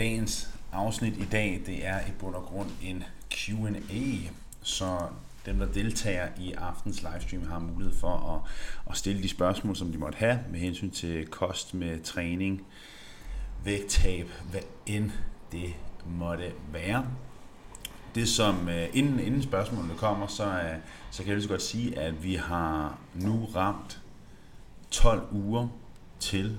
Dagens afsnit i dag, det er i bund og grund en Q&A, så dem, der deltager i aftens livestream, har mulighed for at, at stille de spørgsmål, som de måtte have med hensyn til kost med træning, vægttab, hvad end det måtte være. Det som, øh, inden, inden spørgsmålene kommer, så, øh, så kan jeg lige så godt sige, at vi har nu ramt 12 uger til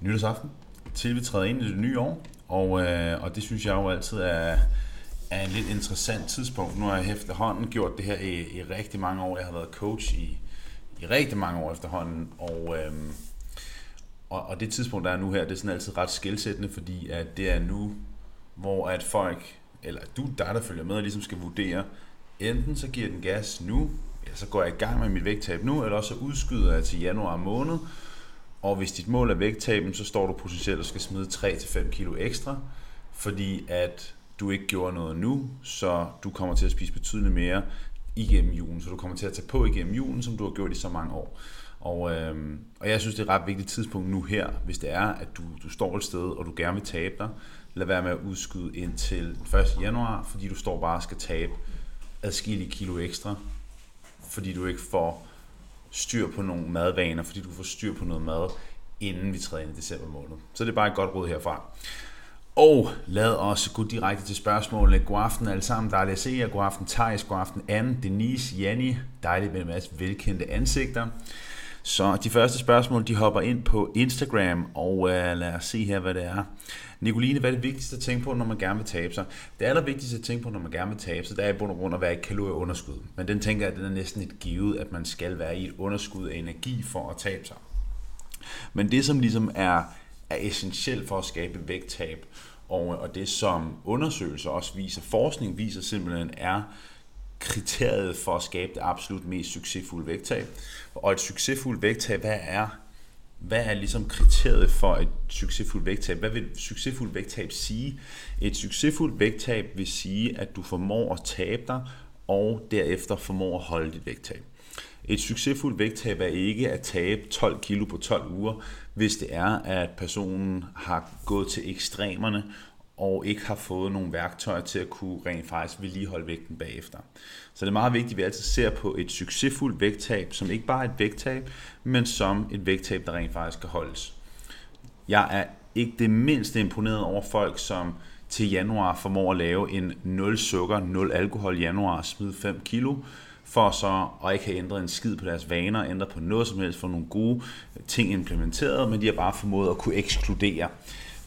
nytårsaften, til vi træder ind i det nye år. Og, øh, og det synes jeg jo altid er, er en lidt interessant tidspunkt. Nu har jeg efterhånden gjort det her i, i rigtig mange år. Jeg har været coach i, i rigtig mange år efterhånden. Og, øh, og, og det tidspunkt, der er nu her, det er sådan altid ret skældsættende, fordi at det er nu, hvor at folk, eller du, der der følger med, ligesom skal vurdere, enten så giver den gas nu, eller så går jeg i gang med mit vægttab nu, eller også så udskyder jeg til januar måned, og hvis dit mål er vægttaben, så står du potentielt og skal smide 3-5 kilo ekstra, fordi at du ikke gjorde noget nu, så du kommer til at spise betydeligt mere igennem julen, så du kommer til at tage på igennem julen, som du har gjort i så mange år. Og, øhm, og jeg synes, det er et ret vigtigt tidspunkt nu her, hvis det er, at du, du står et sted, og du gerne vil tabe dig, lad være med at udskyde ind til 1. januar, fordi du står bare og skal tabe adskillige kilo ekstra, fordi du ikke får styr på nogle madvaner, fordi du får styr på noget mad, inden vi træder ind i december måned. Så det er bare et godt råd herfra. Og lad os gå direkte til spørgsmålene. God aften alle sammen, dejligt at se jer. God aften Thijs, god aften Anne, Denise, Janni. Dejligt med en masse velkendte ansigter. Så de første spørgsmål, de hopper ind på Instagram, og uh, lad os se her, hvad det er. Nicoline, hvad er det vigtigste at tænke på, når man gerne vil tabe sig? Det allervigtigste at tænke på, når man gerne vil tabe sig, det er i bund og grund at være i kalorieunderskud. Men den tænker jeg, at den er næsten et givet, at man skal være i et underskud af energi for at tabe sig. Men det, som ligesom er, er essentielt for at skabe vægttab, og, og det som undersøgelser også viser, forskning viser simpelthen, er kriteriet for at skabe det absolut mest succesfulde vægttab. Og et succesfuldt vægttab, hvad er hvad er ligesom kriteriet for et succesfuldt vægttab? Hvad vil succesfuldt vægttab sige? Et succesfuldt vægttab vil sige, at du formår at tabe dig, og derefter formår at holde dit vægttab. Et succesfuldt vægttab er ikke at tabe 12 kilo på 12 uger, hvis det er, at personen har gået til ekstremerne og ikke har fået nogle værktøjer til at kunne rent faktisk vedligeholde vægten bagefter. Så det er meget vigtigt, at vi altid ser på et succesfuldt vægttab, som ikke bare er et vægttab, men som et vægttab, der rent faktisk kan holdes. Jeg er ikke det mindste imponeret over folk, som til januar formår at lave en 0 sukker, 0 alkohol januar, smide 5 kilo, for så at ikke have ændret en skid på deres vaner, ændret på noget som helst, for nogle gode ting implementeret, men de har bare formået at kunne ekskludere.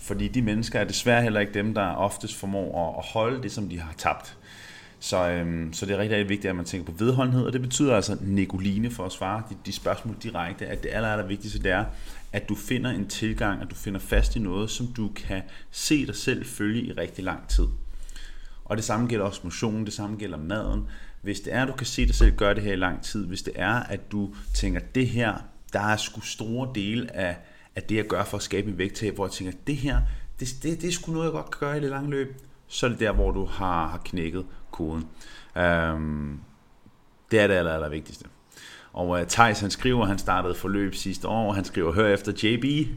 Fordi de mennesker er desværre heller ikke dem, der oftest formår at holde det, som de har tabt. Så, øhm, så det er rigtig, rigtig vigtigt, at man tænker på vedholdenhed, og det betyder altså, negoline for at svare de, de spørgsmål direkte, at det aller, aller vigtigste det er, at du finder en tilgang, at du finder fast i noget, som du kan se dig selv følge i rigtig lang tid. Og det samme gælder også motionen, det samme gælder maden. Hvis det er, at du kan se dig selv gøre det her i lang tid, hvis det er, at du tænker, det her, der er sgu store dele af, at det, jeg gør for at skabe en vægttab, hvor jeg tænker, det her, det, det, det er sgu noget, jeg godt kan gøre i det lange løb, så er det der, hvor du har, har knækket koden. Øhm, det er det aller, aller vigtigste. Og øh, uh, Thijs, han skriver, han startede forløb sidste år. Han skriver, hør efter JB.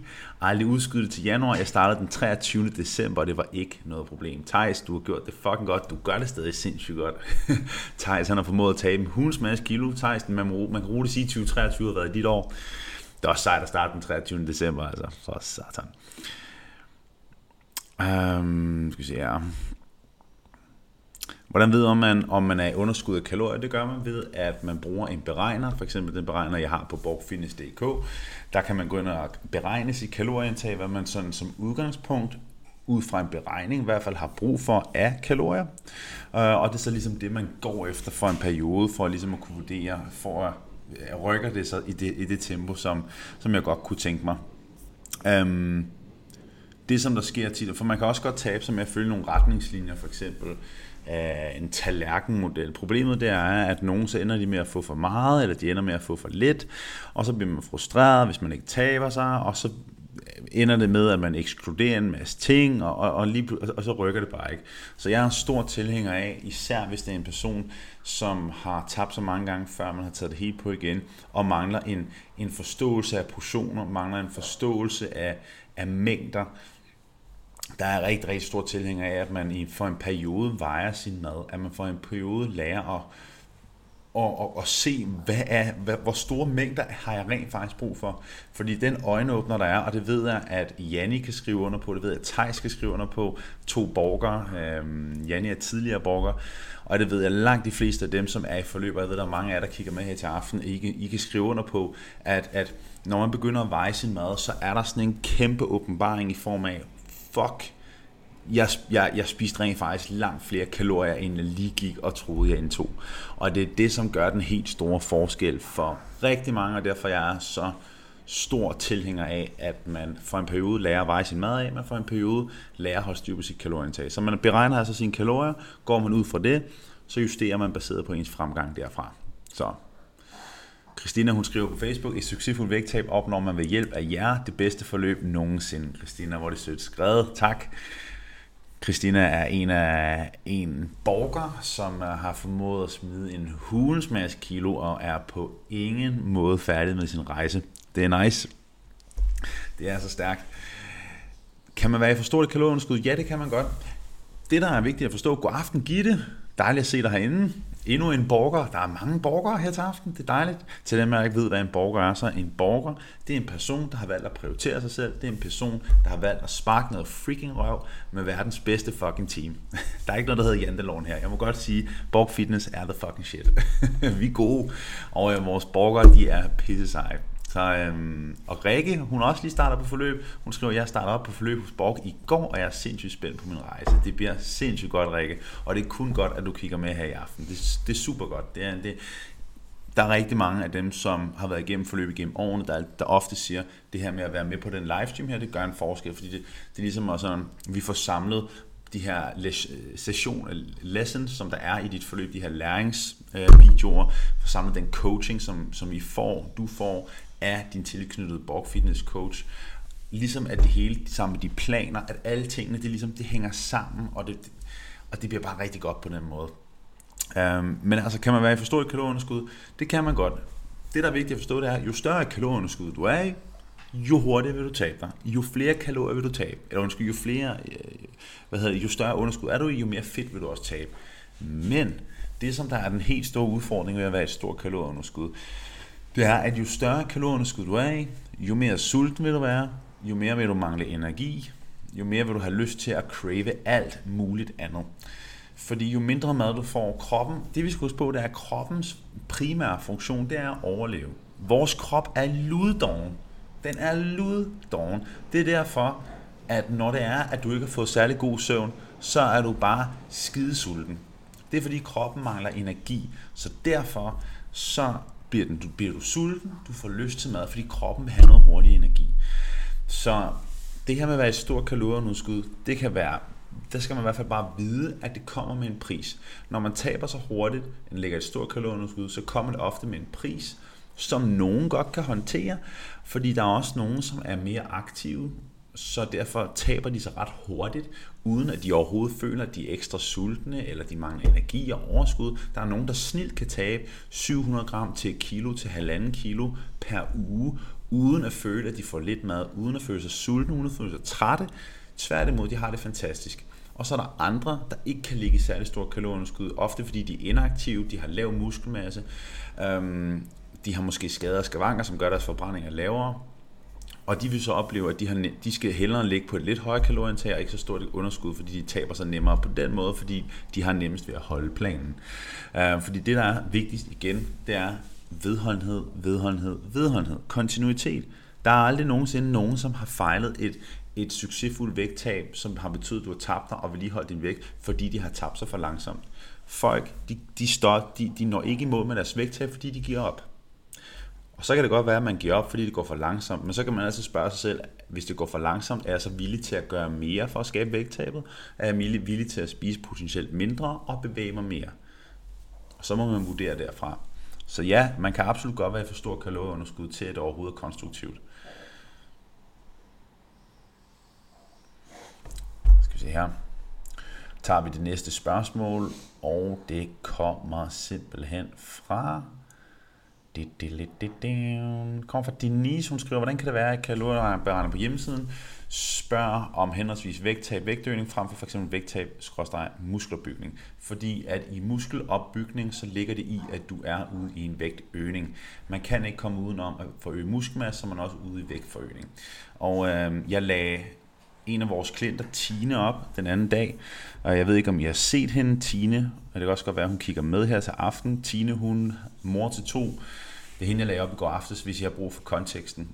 Aldrig udskydet til januar. Jeg startede den 23. december, og det var ikke noget problem. Thijs, du har gjort det fucking godt. Du gør det stadig sindssygt godt. Thijs, han har formået at tabe en hulens masse kilo. Thijs, man, må, man kan roligt sige, 2023 har været dit år. Det er også sejt at starte den 23. december, altså. For satan. Um, skal vi se her. Hvordan ved man, om man er i underskud af kalorier? Det gør man ved, at man bruger en beregner, for eksempel den beregner, jeg har på borgfitness.dk. Der kan man gå ind og beregne sit kalorieindtag, hvad man sådan som udgangspunkt ud fra en beregning i hvert fald har brug for af kalorier. Øh, og det er så ligesom det, man går efter for en periode, for ligesom at kunne vurdere, for at Øh, rykker det sig i det, i det tempo, som, som jeg godt kunne tænke mig. Øhm, det, som der sker tit, for man kan også godt tabe sig med at følge nogle retningslinjer, for eksempel af en tallerkenmodel. Problemet det er, at nogen så ender de med at få for meget, eller de ender med at få for lidt, og så bliver man frustreret, hvis man ikke taber sig, og så ender det med, at man ekskluderer en masse ting, og, og, og, lige, og så rykker det bare ikke. Så jeg er en stor tilhænger af, især hvis det er en person, som har tabt så mange gange før, man har taget det helt på igen, og mangler en, en forståelse af portioner, mangler en forståelse af, af mængder, der er rigtig, rigtig stor tilhænger af, at man i, for en periode vejer sin mad, at man for en periode lærer at og, og, og se, hvad er, hvad, hvor store mængder har jeg rent faktisk brug for. Fordi den øjenåbner, der er, og det ved jeg, at Janni kan skrive under på, det ved jeg, at Thijs kan skrive under på, to borgere, øhm, Janni er tidligere borger, og det ved jeg, langt de fleste af dem, som er i forløb, og jeg ved, der er mange af jer, der kigger med her til aften, I I kan skrive under på, at, at når man begynder at veje sin mad, så er der sådan en kæmpe åbenbaring i form af, fuck, jeg, jeg, jeg spiste rent faktisk langt flere kalorier, end jeg lige gik og troede, jeg indtog. Og det er det, som gør den helt store forskel for rigtig mange, og derfor jeg er så stor tilhænger af, at man for en periode lærer at veje sin mad af, man for en periode lærer at holde styr på sit kalorieindtag. Så man beregner altså sine kalorier, går man ud fra det, så justerer man baseret på ens fremgang derfra. Så Christina, hun skriver på Facebook, et succesfuldt vægttab opnår man ved hjælp af jer det bedste forløb nogensinde. Christina, hvor det sødt skrevet. Tak. Christina er en af en borger, som øh, har formået at smide en hulens masse kilo og er på ingen måde færdig med sin rejse. Det er nice. Det er så stærkt. Kan man være i for stort kalorieunderskud? Ja, det kan man godt. Det, der er vigtigt at forstå, god aften Gitte. Dejligt at se dig herinde endnu en borger. Der er mange borgere her til aften. Det er dejligt. Til dem, der ikke ved, hvad en borger er, så en borger, det er en person, der har valgt at prioritere sig selv. Det er en person, der har valgt at sparke noget freaking røv med verdens bedste fucking team. Der er ikke noget, der hedder janteloven her. Jeg må godt sige, Borg Fitness er the fucking shit. Vi er gode, og øh, vores borgere, de er pisse seje. Så, øhm, og Rikke, hun også lige starter på forløb. Hun skriver, jeg starter op på forløb hos Borg i går, og jeg er sindssygt spændt på min rejse. Det bliver sindssygt godt, Rikke. Og det er kun godt, at du kigger med her i aften. Det, det er super godt. Det er, det, der er rigtig mange af dem, som har været igennem forløb igennem årene, der, der ofte siger, det her med at være med på den livestream her, det gør en forskel, fordi det, det er ligesom også sådan, vi får samlet de her øh, session, øh, lessons, som der er i dit forløb, de her læringsvideoer, øh, for samlet den coaching, som, som I får, du får af din tilknyttede Borg Fitness Coach. Ligesom at det hele sammen med de planer, at alle tingene, det, ligesom, det hænger sammen, og det, og det bliver bare rigtig godt på den måde. Øhm, men altså, kan man være i for stort kalorieunderskud? Det kan man godt. Det, der er vigtigt at forstå, det er, jo større kalorieunderskud du er i, jo hurtigere vil du tabe dig. Jo flere kalorier vil du tabe. Eller undskyld, jo flere, øh, hvad hedder det, jo større underskud er du i, jo mere fedt vil du også tabe. Men det, som der er den helt store udfordring ved at være et stort kalorieunderskud, det er, at jo større kalorieunderskud du er i, jo mere sulten vil du være, jo mere vil du mangle energi, jo mere vil du have lyst til at crave alt muligt andet. Fordi jo mindre mad du får, kroppen, det vi skal huske på, det er, at kroppens primære funktion, det er at overleve. Vores krop er luddoven. Den er luddoven. Det er derfor, at når det er, at du ikke har fået særlig god søvn, så er du bare skidesulten. Det er fordi kroppen mangler energi. Så derfor så bliver, den, du, bliver du sulten, du får lyst til mad, fordi kroppen vil have noget hurtig energi. Så det her med at være i stor kalorieunderskud, det kan være, der skal man i hvert fald bare vide, at det kommer med en pris. Når man taber så hurtigt, en lægger et stort kalorieunderskud, så kommer det ofte med en pris, som nogen godt kan håndtere, fordi der er også nogen, som er mere aktive, så derfor taber de sig ret hurtigt, uden at de overhovedet føler, at de er ekstra sultne, eller de mangler energi og overskud. Der er nogen, der snilt kan tabe 700 gram til et kilo til halvanden kilo per uge, uden at føle, at de får lidt mad, uden at føle sig sultne, uden at føle sig trætte. Tværtimod, de har det fantastisk. Og så er der andre, der ikke kan ligge i særlig stor kalorieunderskud, ofte fordi de er inaktive, de har lav muskelmasse, øhm, de har måske skader og skavanker, som gør deres forbrænding er lavere, og de vil så opleve, at de, har, de skal hellere ligge på et lidt højere kalorieindtag og ikke så stort et underskud, fordi de taber sig nemmere på den måde, fordi de har nemmest ved at holde planen. Øh, fordi det, der er vigtigst igen, det er vedholdenhed, vedholdenhed, vedholdenhed, kontinuitet. Der er aldrig nogensinde nogen, som har fejlet et, et succesfuldt vægttab, som har betydet, at du har tabt dig og vedligeholdt din vægt, fordi de har tabt sig for langsomt. Folk, de, de, står, de, de når ikke imod med deres vægttab, fordi de giver op. Og så kan det godt være, at man giver op, fordi det går for langsomt, men så kan man altid spørge sig selv, hvis det går for langsomt, er jeg så villig til at gøre mere for at skabe vægttabet? Er jeg villig til at spise potentielt mindre og bevæge mig mere? Og så må man vurdere derfra. Så ja, man kan absolut godt være for stor kalorieunderskud til, at det overhovedet er konstruktivt. Skal vi se her. Tager vi det næste spørgsmål, og det kommer simpelthen fra det, det, det, det, det. kommer fra Denise, hun skriver, hvordan kan det være, at kalorieberegner på hjemmesiden spørger om henholdsvis vægttab, vægtøgning frem for f.eks. vægttab, skråstreg, muskelopbygning. Fordi at i muskelopbygning, så ligger det i, at du er ude i en vægtøgning. Man kan ikke komme udenom at forøge muskelmasse, så man er også ude i vægtforøgning. Og øh, jeg lagde en af vores klienter, Tine, op den anden dag. Og jeg ved ikke, om I har set hende, Tine. Og det kan også godt være, at hun kigger med her til aften. Tine, hun mor til to. Det er hende, jeg lagde op i går aftes, hvis I har brug for konteksten.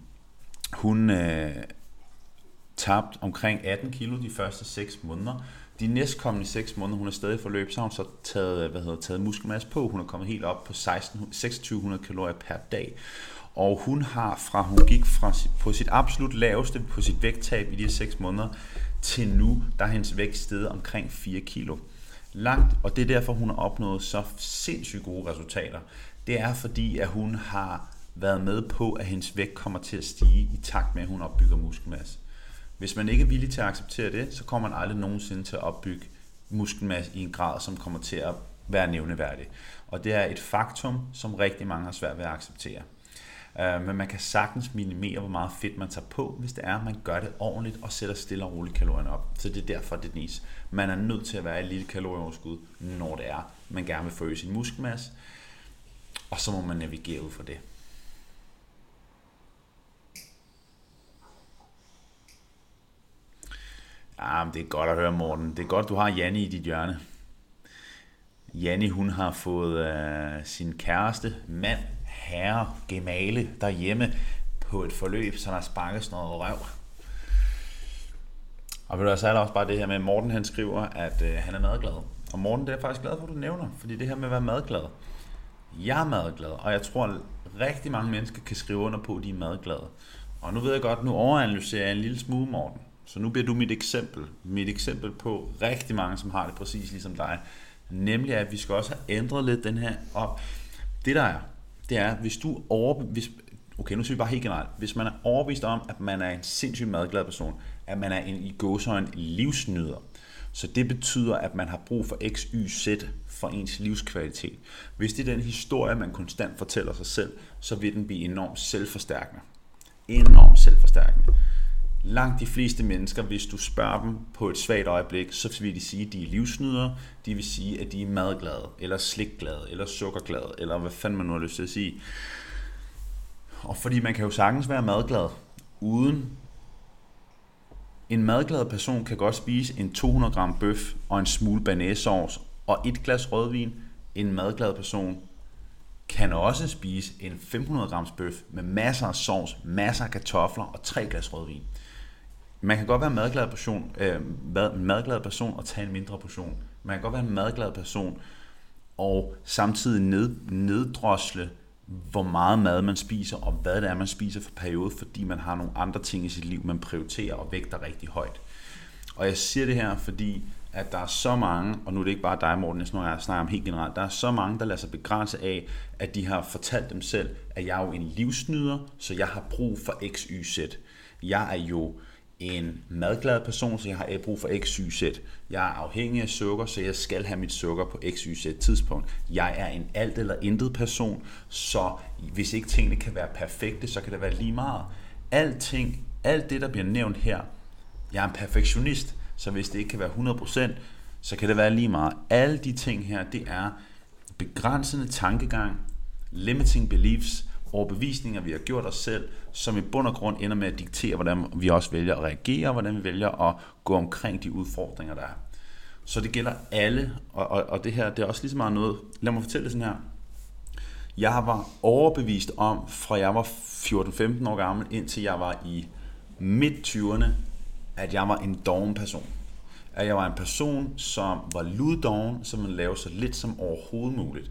Hun øh, tabt omkring 18 kilo de første 6 måneder. De næstkommende 6 måneder, hun er stadig forløb, så har hun så taget, øh, hvad hedder, taget muskelmasse på. Hun er kommet helt op på 16, 2600 kalorier per dag. Og hun har fra, hun gik fra på sit absolut laveste på sit vægttab i de her 6 måneder, til nu, der er hendes vægt steget omkring 4 kilo. Langt, og det er derfor, hun har opnået så sindssygt gode resultater. Det er fordi, at hun har været med på, at hendes vægt kommer til at stige i takt med, at hun opbygger muskelmasse. Hvis man ikke er villig til at acceptere det, så kommer man aldrig nogensinde til at opbygge muskelmasse i en grad, som kommer til at være nævneværdig. Og det er et faktum, som rigtig mange har svært ved at acceptere. Øh, men man kan sagtens minimere, hvor meget fedt man tager på, hvis det er, at man gør det ordentligt og sætter stille og roligt kalorierne op. Så det er derfor, det er Man er nødt til at være et lille kalorieoverskud, når det er, man gerne vil forøge sin muskelmasse. Og så må man navigere ud for det. Ja, det er godt at høre, Morten. Det er godt, du har Janne i dit hjørne. Janne, hun har fået øh, sin kæreste, mand, herre, gemale derhjemme på et forløb, så der sparkes noget røv. Og vil du så er der også bare det her med, at Morten han skriver, at øh, han er madglad. Og Morten, det er jeg faktisk glad for, at du nævner, fordi det her med at være madglad. Jeg er madglad, og jeg tror, at rigtig mange mennesker kan skrive under på, at de er madglade. Og nu ved jeg godt, nu overanalyserer jeg en lille smule, Morten. Så nu bliver du mit eksempel. Mit eksempel på rigtig mange, som har det præcis ligesom dig. Nemlig, at vi skal også have ændret lidt den her op. Det der er, det er, hvis du over, hvis, okay, nu siger vi bare helt generelt, hvis man er overbevist om, at man er en sindssygt madglad person, at man er en i gåsøjne livsnyder, så det betyder, at man har brug for X, Y, Z for ens livskvalitet. Hvis det er den historie, man konstant fortæller sig selv, så vil den blive enormt selvforstærkende. Enormt selvforstærkende. Langt de fleste mennesker, hvis du spørger dem på et svagt øjeblik, så vil de sige, at de er livsnydere. De vil sige, at de er madglade, eller slikglade, eller sukkerglade, eller hvad fanden man nu har lyst til at sige. Og fordi man kan jo sagtens være madglad, uden en madglad person kan godt spise en 200 gram bøf og en smule banæssauce og et glas rødvin. En madglad person kan også spise en 500 grams bøf med masser af sovs, masser af kartofler og tre glas rødvin. Man kan godt være en madglad person, øh, en madglad person og tage en mindre portion. Man kan godt være en madglad person og samtidig ned, neddrosle, hvor meget mad man spiser, og hvad det er, man spiser for periode, fordi man har nogle andre ting i sit liv, man prioriterer og vægter rigtig højt. Og jeg siger det her, fordi at der er så mange, og nu er det ikke bare dig, Morten, jeg snakker om helt generelt, der er så mange, der lader sig begrænse af, at de har fortalt dem selv, at jeg er jo en livsnyder, så jeg har brug for X, Y, Z. Jeg er jo en madglad person, så jeg har brug for X, Y, Z. Jeg er afhængig af sukker, så jeg skal have mit sukker på X, Y, Z tidspunkt. Jeg er en alt eller intet person, så hvis ikke tingene kan være perfekte, så kan det være lige meget. Alting, alt det, der bliver nævnt her, jeg er en perfektionist, så hvis det ikke kan være 100%, så kan det være lige meget. Alle de ting her, det er begrænsende tankegang, limiting beliefs, overbevisninger, vi har gjort os selv, som i bund og grund ender med at diktere, hvordan vi også vælger at reagere, hvordan vi vælger at gå omkring de udfordringer, der er. Så det gælder alle, og, og, og det her det er også lige så meget noget, lad mig fortælle det sådan her. Jeg var overbevist om, fra jeg var 14-15 år gammel, indtil jeg var i midt 20'erne, at jeg var en doven person. At jeg var en person, som var luddoven, som man lavede så lidt som overhovedet muligt.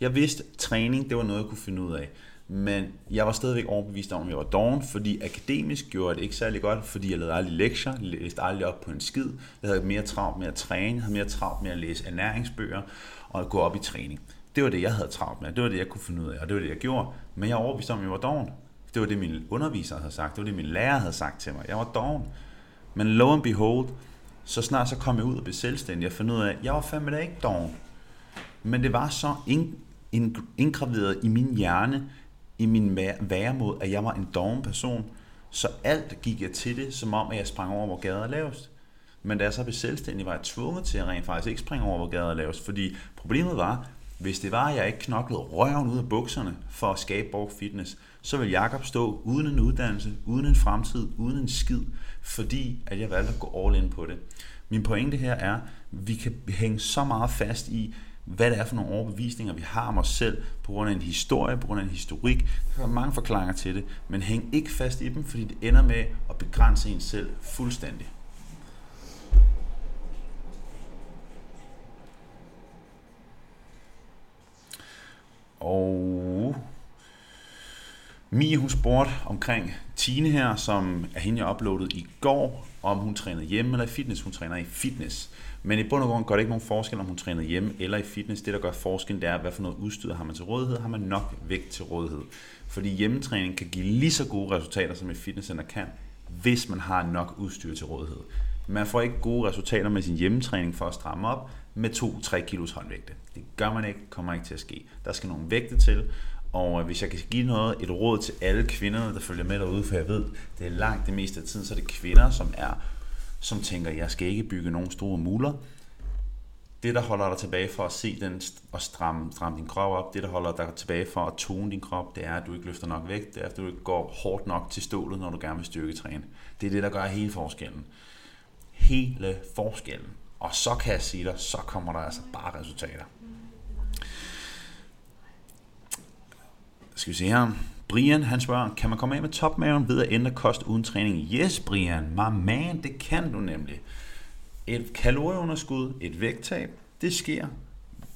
Jeg vidste, at træning det var noget, jeg kunne finde ud af. Men jeg var stadigvæk overbevist om, at jeg var doven, fordi akademisk gjorde jeg det ikke særlig godt, fordi jeg lavede aldrig lektier, læste aldrig op på en skid. Jeg havde mere travlt med at træne, havde mere travlt med at læse ernæringsbøger og at gå op i træning. Det var det, jeg havde travlt med, det var det, jeg kunne finde ud af, og det var det, jeg gjorde. Men jeg var overbevist om, at jeg var doven. Det var det, min underviser havde sagt, det var det, min lærer havde sagt til mig. Jeg var doven. Men lo and behold, så snart så kom jeg ud og blev selvstændig og fandt ud af, at jeg var fandme da ikke doven. Men det var så indgraveret i min hjerne, i min væremåde, at jeg var en doven person, så alt gik jeg til det, som om at jeg sprang over, hvor gader er lavest. Men da jeg så blev selvstændig, var jeg tvunget til at rent faktisk ikke springe over, hvor gader er lavest. Fordi problemet var, hvis det var, at jeg ikke knoklede røven ud af bukserne for at skabe Borg Fitness, så vil Jakob stå uden en uddannelse, uden en fremtid, uden en skid, fordi at jeg valgte at gå all in på det. Min pointe her er, at vi kan hænge så meget fast i, hvad det er for nogle overbevisninger, vi har om os selv, på grund af en historie, på grund af en historik. Der er mange forklaringer til det, men hæng ikke fast i dem, fordi det ender med at begrænse en selv fuldstændig. Og Mie, hun spurgte omkring Tine her, som er hende, jeg uploadede i går, om hun trænede hjemme eller i fitness. Hun træner i fitness. Men i bund og grund gør det ikke nogen forskel, om hun træner hjemme eller i fitness. Det, der gør forskel, det er, hvad for noget udstyr har man til rådighed. Har man nok vægt til rådighed? Fordi hjemmetræning kan give lige så gode resultater, som et fitnesscenter kan, hvis man har nok udstyr til rådighed. Man får ikke gode resultater med sin hjemmetræning for at stramme op med 2-3 kilos håndvægte. Det gør man ikke, kommer ikke til at ske. Der skal nogle vægte til, og øh, hvis jeg kan give noget, et råd til alle kvinderne, der følger med derude, for jeg ved, det er langt det meste af tiden, så er det kvinder, som er som tænker, jeg skal ikke bygge nogen store muler. Det, der holder dig tilbage for at se den og stramme, stramme din krop op, det, der holder dig tilbage for at tone din krop, det er, at du ikke løfter nok vægt, det er, at du ikke går hårdt nok til stålet, når du gerne vil styrketræne. Det er det, der gør hele forskellen. Hele forskellen. Og så kan jeg sige dig, så kommer der altså bare resultater. Skal vi se her. Brian, han spørger, kan man komme af med topmaven ved at ændre kost uden træning? Yes, Brian, my man, det kan du nemlig. Et kalorieunderskud, et vægttab, det sker.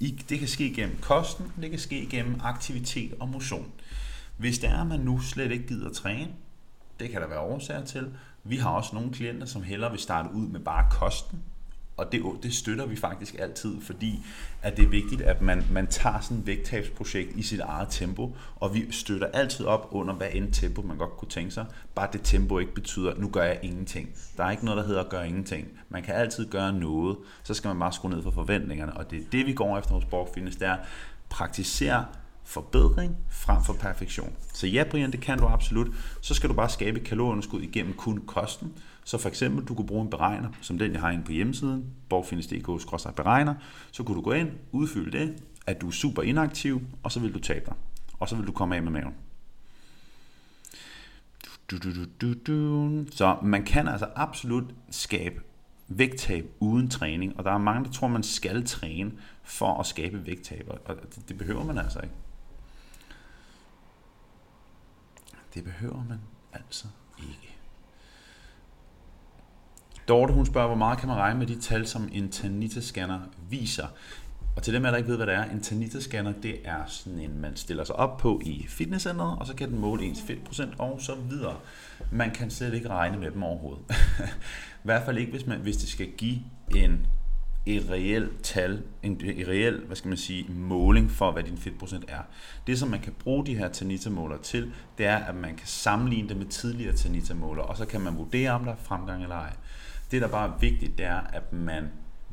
Det kan ske gennem kosten, det kan ske gennem aktivitet og motion. Hvis det er, at man nu slet ikke gider at træne, det kan der være årsager til. Vi har også nogle klienter, som hellere vil starte ud med bare kosten, og det, det støtter vi faktisk altid, fordi at det er vigtigt, at man, man tager sådan et vægttabsprojekt i sit eget tempo, og vi støtter altid op under, hvad end tempo man godt kunne tænke sig. Bare det tempo ikke betyder, at nu gør jeg ingenting. Der er ikke noget, der hedder at gøre ingenting. Man kan altid gøre noget, så skal man bare skrue ned for forventningerne, og det er det, vi går efter hos Borg Fitness, det er praktisere forbedring frem for perfektion. Så ja, Brian, det kan du absolut. Så skal du bare skabe kalorieunderskud igennem kun kosten. Så for eksempel, du kunne bruge en beregner, som den jeg har inde på hjemmesiden, borgfindes.dk beregner, så kunne du gå ind, udfylde det, at du er super inaktiv, og så vil du tabe dig. Og så vil du komme af med maven. Du, du, du, du. Så man kan altså absolut skabe vægttab uden træning, og der er mange, der tror, man skal træne for at skabe vægttab, og det, det behøver man altså ikke. Det behøver man altså ikke. Dorte, hun spørger, hvor meget kan man regne med de tal, som en Tanita-scanner viser? Og til dem, der ikke ved, hvad det er, en Tanita-scanner, det er sådan en, man stiller sig op på i fitnesscenteret, og så kan den måle ens fedtprocent og så videre. Man kan slet ikke regne med dem overhovedet. I hvert fald ikke, hvis, man, hvis det skal give en et reelt tal, en, en reel, hvad skal man sige, måling for, hvad din fedtprocent er. Det, som man kan bruge de her Tanita-måler til, det er, at man kan sammenligne det med tidligere Tanita-måler, og så kan man vurdere, om der er fremgang eller ej. Det, der bare er vigtigt, det er, at man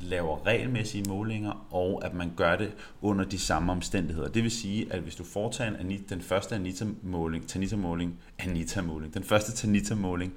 laver regelmæssige målinger, og at man gør det under de samme omstændigheder. Det vil sige, at hvis du foretager en Anita, den første Anita-måling, Tanita-måling, Anita-måling, den første Tanita-måling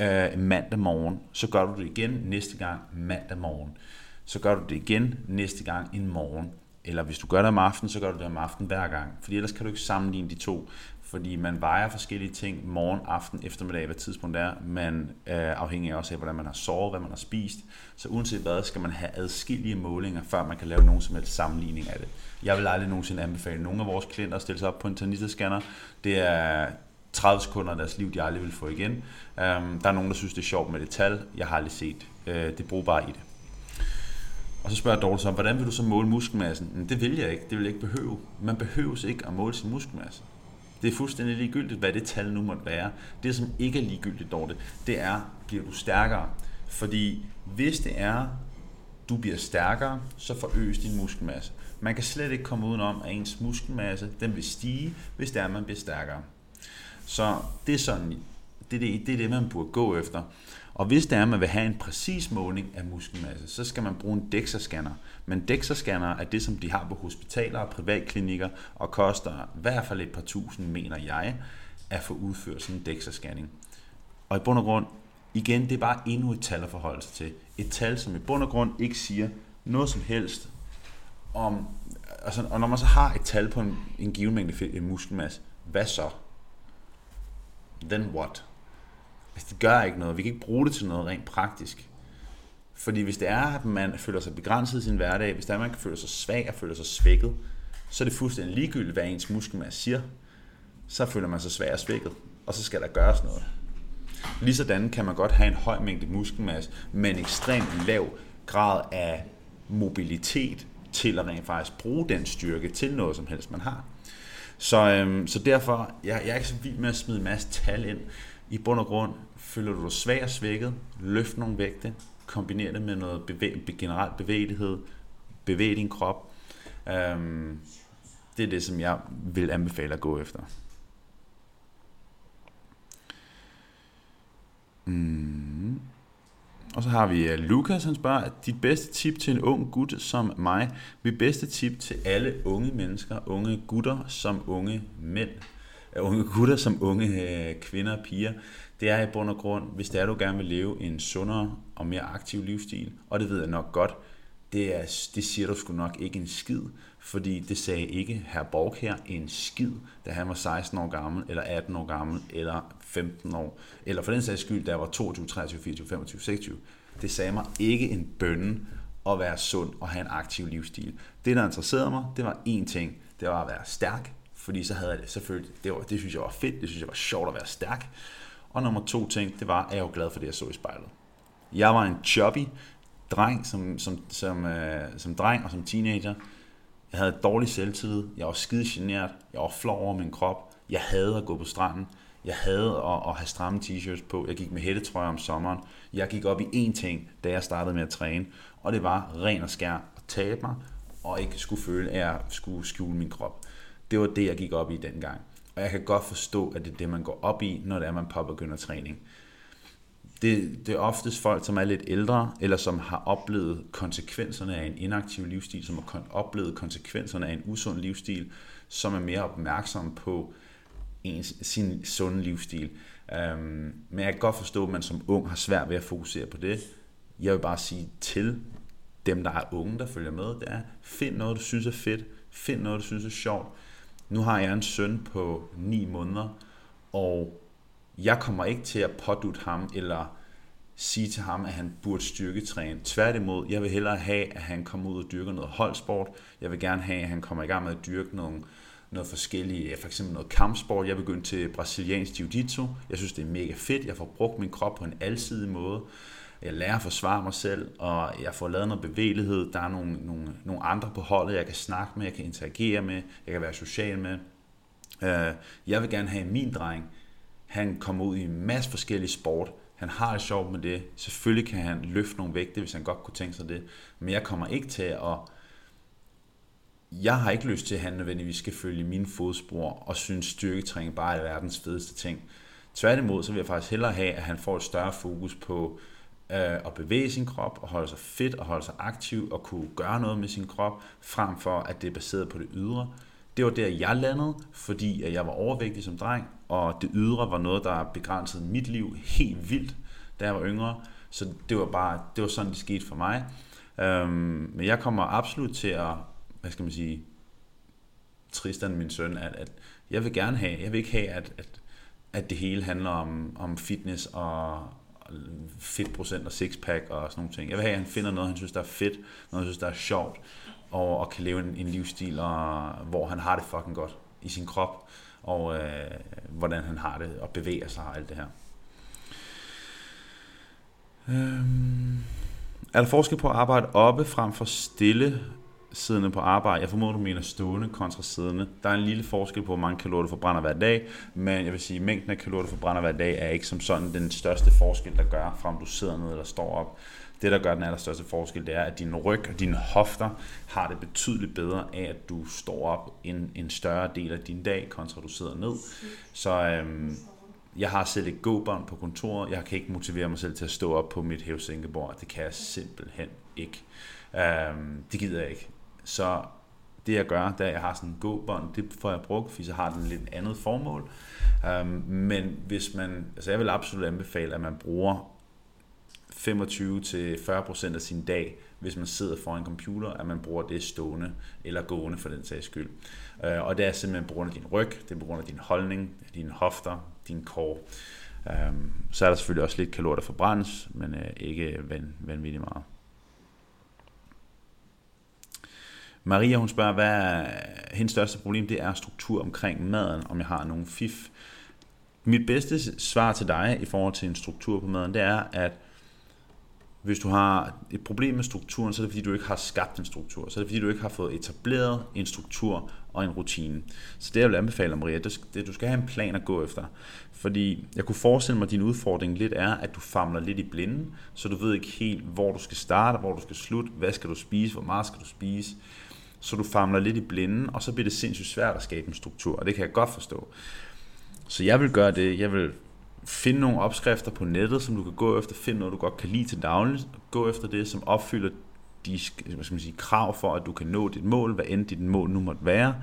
øh, mandag morgen, så gør du det igen næste gang mandag morgen. Så gør du det igen næste gang en morgen. Eller hvis du gør det om aftenen, så gør du det om aftenen hver gang. Fordi ellers kan du ikke sammenligne de to fordi man vejer forskellige ting morgen, aften, eftermiddag, hvad tidspunkt det er. Man er afhængig også af, hvordan man har sovet, hvad man har spist. Så uanset hvad, skal man have adskillige målinger, før man kan lave nogen som helst sammenligning af det. Jeg vil aldrig nogensinde anbefale nogen af vores klienter at stille sig op på en Tanita-scanner. Det er 30 sekunder af deres liv, de aldrig vil få igen. Um, der er nogen, der synes, det er sjovt med det tal. Jeg har aldrig set. Uh, det bruger bare i det. Og så spørger Dorte så, hvordan vil du så måle muskelmassen? Det vil jeg ikke. Det vil jeg ikke behøve. Man behøves ikke at måle sin muskelmasse. Det er fuldstændig ligegyldigt, hvad det tal nu måtte være. Det, som ikke er ligegyldigt, Dorte, det er, bliver du stærkere. Fordi hvis det er, du bliver stærkere, så forøges din muskelmasse. Man kan slet ikke komme udenom, at ens muskelmasse den vil stige, hvis det er, man bliver stærkere. Så det er sådan, det det, det er det, man burde gå efter. Og hvis det er, at man vil have en præcis måling af muskelmasse, så skal man bruge en DEXA-scanner. Men DEXA-scanner er det, som de har på hospitaler og privatklinikker, og koster i hvert fald et par tusind, mener jeg, at få udført sådan en DEXA-scanning. Og i bund og grund, igen, det er bare endnu et tal at forholde sig til. Et tal, som i bund og grund ikke siger noget som helst om... Altså, og når man så har et tal på en, en given mængde muskelmasse, hvad så? Then what? Altså, det gør ikke noget. Vi kan ikke bruge det til noget rent praktisk. Fordi hvis det er, at man føler sig begrænset i sin hverdag, hvis det er, at man føler sig svag og føler sig svækket, så er det fuldstændig ligegyldigt, hvad ens muskelmasse siger. Så føler man sig svag og svækket, og så skal der gøres noget. Ligesådan kan man godt have en høj mængde muskelmasse, men en ekstremt lav grad af mobilitet til at rent faktisk bruge den styrke til noget som helst, man har. Så, øhm, så derfor, jeg, jeg er ikke så vild med at smide en masse tal ind. I bund og grund, føler du dig svag og svækket, løft nogle vægte, kombiner det med noget bevæg, generelt bevægelighed, bevæg din krop. Øhm, det er det, som jeg vil anbefale at gå efter. Mm. Og så har vi øh, Lukas, han spørger, dit bedste tip til en ung gut som mig, mit bedste tip til alle unge mennesker, unge gutter som unge mænd, øh, unge gutter som unge øh, kvinder og piger, det er i bund og grund, hvis det er, du gerne vil leve en sundere og mere aktiv livsstil, og det ved jeg nok godt, det, er, det siger du sgu nok ikke en skid, fordi det sagde ikke herr Borg her en skid, da han var 16 år gammel, eller 18 år gammel, eller 15 år, eller for den sags skyld, da jeg var 22, 23, 24, 25, 26. Det sagde mig ikke en bønne at være sund og have en aktiv livsstil. Det, der interesserede mig, det var én ting. Det var at være stærk, fordi så havde jeg det selvfølgelig, det, var, det synes jeg var fedt, det synes jeg var sjovt at være stærk. Og nummer to ting, det var, at jeg var glad for det, jeg så i spejlet. Jeg var en chubby dreng, som, som, som, øh, som dreng og som teenager. Jeg havde dårlig selvtillid, jeg var skide genert, jeg var flov over min krop, jeg havde at gå på stranden, jeg havde at, at have stramme t-shirts på, jeg gik med hættetrøjer om sommeren. Jeg gik op i én ting, da jeg startede med at træne, og det var ren og skær at tabe mig, og ikke skulle føle, at jeg skulle skjule min krop. Det var det, jeg gik op i dengang. Og jeg kan godt forstå, at det er det, man går op i, når det er, man påbegynder træning. Det, det er oftest folk, som er lidt ældre, eller som har oplevet konsekvenserne af en inaktiv livsstil, som har oplevet konsekvenserne af en usund livsstil, som er mere opmærksom på ens, sin sunde livsstil. Øhm, men jeg kan godt forstå, at man som ung har svært ved at fokusere på det. Jeg vil bare sige til dem, der er unge, der følger med, det er, find noget, du synes er fedt, find noget, du synes er sjovt. Nu har jeg en søn på 9 måneder, og jeg kommer ikke til at pådute ham, eller sige til ham, at han burde styrketræne. Tværtimod, jeg vil hellere have, at han kommer ud og dyrker noget holdsport. Jeg vil gerne have, at han kommer i gang med at dyrke nogle, noget forskellige, for eksempel noget kampsport. Jeg er begyndt til brasiliansk jiu-jitsu. Jeg synes, det er mega fedt. Jeg får brugt min krop på en alsidig måde. Jeg lærer at forsvare mig selv, og jeg får lavet noget bevægelighed. Der er nogle, nogle, nogle andre på holdet, jeg kan snakke med, jeg kan interagere med, jeg kan være social med. Øh, jeg vil gerne have min dreng. Han kommer ud i en masse forskellige sport. Han har det sjovt med det. Selvfølgelig kan han løfte nogle vægte, hvis han godt kunne tænke sig det. Men jeg kommer ikke til at jeg har ikke lyst til, at han nødvendigvis skal følge mine fodspor og synes styrketræning bare er verdens fedeste ting. Tværtimod, så vil jeg faktisk hellere have, at han får et større fokus på øh, Øh, at bevæge sin krop og holde sig fedt og holde sig aktiv og kunne gøre noget med sin krop, frem for at det er baseret på det ydre. Det var der, jeg landede, fordi at jeg var overvægtig som dreng, og det ydre var noget, der begrænsede mit liv helt vildt, da jeg var yngre. Så det var bare, det var sådan, det skete for mig. Øhm, men jeg kommer absolut til at hvad skal man sige, Tristan, min søn, at, at jeg vil gerne have, jeg vil ikke have, at, at, at det hele handler om, om fitness og fedtprocent og sixpack og sådan nogle ting. Jeg vil have, at han finder noget, han synes, der er fedt, noget, han synes, der er sjovt, og, og kan leve en, en livsstil, og, hvor han har det fucking godt i sin krop, og øh, hvordan han har det, og bevæger sig og alt det her. Øhm, er der forskel på at arbejde oppe frem for stille siddende på arbejde. Jeg formoder, du mener stående kontra siddende. Der er en lille forskel på, hvor mange kalorier du forbrænder hver dag, men jeg vil sige, at mængden af kalorier, du forbrænder hver dag, er ikke som sådan den største forskel, der gør, fra om du sidder ned eller står op. Det, der gør den allerstørste forskel, det er, at din ryg og dine hofter har det betydeligt bedre af, at du står op en, en større del af din dag, kontra du sidder ned. Så øhm, jeg har selv et gåbånd på kontoret. Jeg kan ikke motivere mig selv til at stå op på mit hævesænkebord. Det kan jeg simpelthen ikke. Øhm, det gider jeg ikke. Så det jeg gør, da jeg har sådan en gåbånd, det får jeg brugt, fordi så har den lidt andet formål. Øhm, men hvis man, altså jeg vil absolut anbefale, at man bruger 25-40% af sin dag, hvis man sidder foran en computer, at man bruger det stående eller gående for den sags skyld. Øh, og det er simpelthen på grund af din ryg, det er på grund af din holdning, dine hofter, din kår. Øhm, så er der selvfølgelig også lidt kalorier, der forbrændes, men øh, ikke vanvittigt meget. Maria hun spørger, hvad er hendes største problem? Det er struktur omkring maden, om jeg har nogle fif. Mit bedste svar til dig i forhold til en struktur på maden, det er, at hvis du har et problem med strukturen, så er det fordi, du ikke har skabt en struktur. Så er det fordi, du ikke har fået etableret en struktur og en rutine. Så det jeg vil anbefale, Maria, det er, at du skal have en plan at gå efter. Fordi jeg kunne forestille mig, at din udfordring lidt er, at du famler lidt i blinde, så du ved ikke helt, hvor du skal starte, hvor du skal slutte, hvad skal du spise, hvor meget skal du spise. Så du famler lidt i blinden, og så bliver det sindssygt svært at skabe en struktur, og det kan jeg godt forstå. Så jeg vil gøre det, jeg vil finde nogle opskrifter på nettet, som du kan gå efter, finde noget, du godt kan lide til daglig, gå efter det, som opfylder de hvad skal man sige, krav for, at du kan nå dit mål, hvad end dit mål nu måtte være.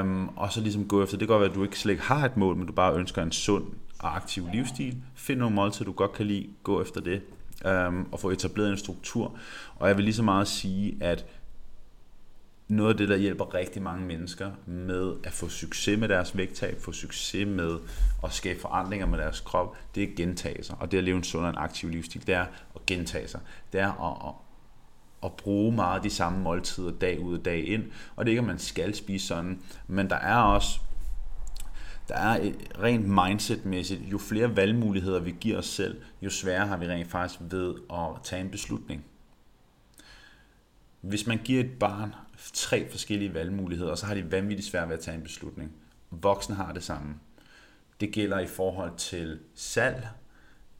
Um, og så ligesom gå efter, det kan godt være, at du ikke slet ikke har et mål, men du bare ønsker en sund og aktiv livsstil. Find nogle måltider, du godt kan lide, gå efter det, um, og få etableret en struktur. Og jeg vil lige så meget sige, at noget af det, der hjælper rigtig mange mennesker med at få succes med deres vægttab, få succes med at skabe forandringer med deres krop, det er gentagelser. Og det at leve en sund og en aktiv livsstil, det er at gentage sig. Det er at, at, at bruge meget de samme måltider dag ud og dag ind. Og det er ikke, at man skal spise sådan, men der er også der er et rent mindsetmæssigt, jo flere valgmuligheder vi giver os selv, jo sværere har vi rent faktisk ved at tage en beslutning. Hvis man giver et barn tre forskellige valgmuligheder, og så har de vanvittigt svært ved at tage en beslutning. Voksne har det samme. Det gælder i forhold til salg,